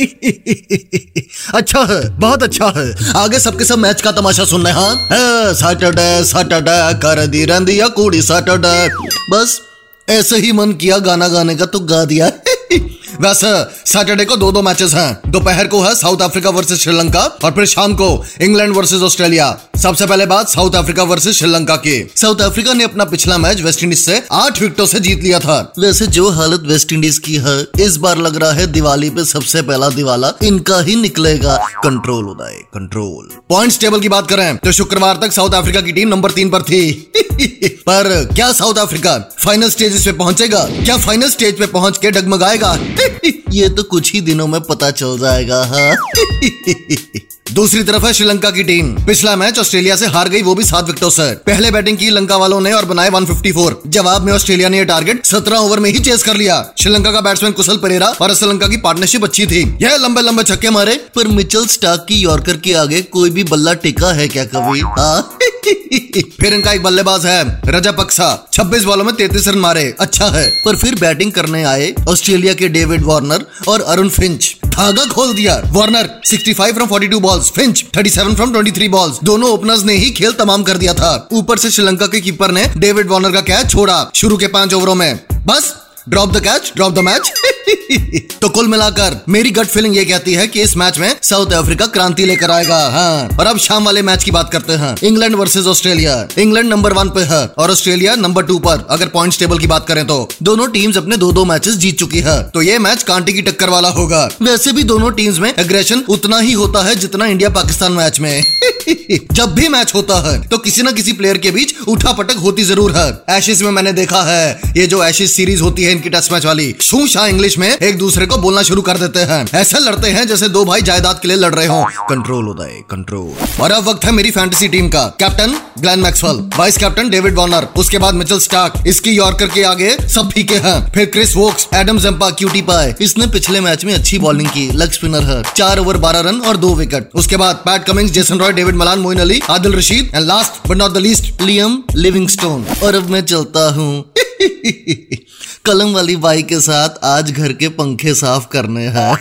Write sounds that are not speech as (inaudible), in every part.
(laughs) अच्छा है, बहुत अच्छा है। आगे सबके सब मैच का तमाशा सुन रहे हाँ? सैटरडे सैटरडे कर दी रही कुड़ी सैटरडे बस, ऐसे ही मन किया गाना गाने का तो गा दिया। (laughs) वैसे सैटरडे को दो दो मैचेस हैं। दोपहर को है साउथ अफ्रीका वर्सेस श्रीलंका और फिर शाम को इंग्लैंड वर्सेस ऑस्ट्रेलिया सबसे पहले बात साउथ अफ्रीका वर्सेस श्रीलंका की। साउथ अफ्रीका ने अपना पिछला मैच वेस्ट इंडीज से आठ विकेटों से जीत लिया था। वैसे जो हालत वेस्ट इंडीज की है इस बार लग रहा है दिवाली पे सबसे पहला दिवाला इनका ही निकलेगा। Control Uday control. Points table की बात करें तो शुक्रवार तक साउथ अफ्रीका की टीम नंबर तीन पर थी। (laughs) पर क्या साउथ अफ्रीका फाइनल स्टेज पे पहुंचेगा? क्या फाइनल स्टेज पे पहुँच के डगमगाएगा? (laughs) ये तो कुछ ही दिनों में पता चल जाएगा हाँ। (laughs) दूसरी तरफ़ है श्रीलंका की टीम। पिछला मैच ऑस्ट्रेलिया से हार गई, वो भी सात विकेटों से। पहले बैटिंग की लंका वालों ने और बनाए 154 जवाब में ऑस्ट्रेलिया ने यह टारगेट 17 ओवर में ही चेस कर लिया। श्रीलंका का बैट्समैन कुशल परेरा और श्रीलंका की पार्टनरशिप अच्छी थी। यह लंबे लंबे छक्के मारे। पर मिचल स्टाक की यॉर्कर के आगे कोई भी बल्ला टिका है क्या कभी? हाँ? (laughs) फिर इनका एक बल्लेबाज है रजा पक्सा। 26 बॉलों में 33 रन मारे। अच्छा है। पर फिर बैटिंग करने आए ऑस्ट्रेलिया के डेविड वार्नर और अरुण फिंच। धागा खोल दिया। Warner 65 from 42 balls Finch 37 from 23 balls दोनों ओपनर्स ने ही खेल तमाम कर दिया था। ऊपर से श्रीलंका के कीपर ने डेविड वार्नर का कैच छोड़ा शुरू के पाँच ओवरों में। बस drop the catch drop the match (laughs) तो कुल मिलाकर, मेरी गट फीलिंग ये कहती है कि इस मैच में साउथ अफ्रीका क्रांति लेकर आएगा हाँ। और अब शाम वाले मैच की बात करते हैं। England versus Australia England number one पे है और ऑस्ट्रेलिया नंबर टू पर। अगर पॉइंट्स टेबल की बात करें तो। दोनों टीम्स अपने दो दो मैचेस जीत चुकी है। तो ये मैच कांटे की टक्कर वाला होगा। वैसे भी दोनों टीम्स में एग्रेशन उतना ही होता है जितना इंडिया पाकिस्तान मैच में। (laughs) जब भी मैच होता है तो किसी न किसी प्लेयर के बीच उठा पटक होती ज़रूर है। एशिस में मैंने देखा है। ये जो एशिस सीरीज़ होती है इनकी टेस्ट मैच वाली। शू शाह इंग्लिश में एक दूसरे को बोलना शुरू कर देते हैं। ऐसे लड़ते हैं जैसे दो भाई जायदाद के लिए लड़ रहे हो। कंट्रोल होता है कंट्रोल और अब वक्त है मेरी फैंटेसी टीम का। Captain Glenn Maxwell vice captain David Warner उसके बाद मिचल स्टार्क इसकी यॉर्कर के आगे सब फीके हैं फिर क्रिस वोक्स एडम जम्पा क्यूटी पाए इसने पिछले मैच में अच्छी बॉलिंग की लग स्पिनर है। चार ओवर बारह रन और दो विकेट उसके बाद Pat Cummins Jason Roy David Malan Moeen Ali Adil Rashid and last but not the least Liam Livingstone और अब मैं चलता हूँ। (laughs) कलम वाली बाई के साथ आज घर के पंखे साफ़ करने हैं।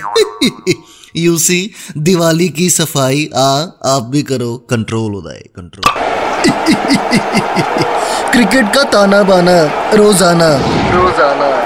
(laughs) यूसी दिवाली की सफ़ाई, आ, आप भी करो कंट्रोल उदय कंट्रोल क्रिकेट का ताना बाना रोज़ाना रोज़ाना।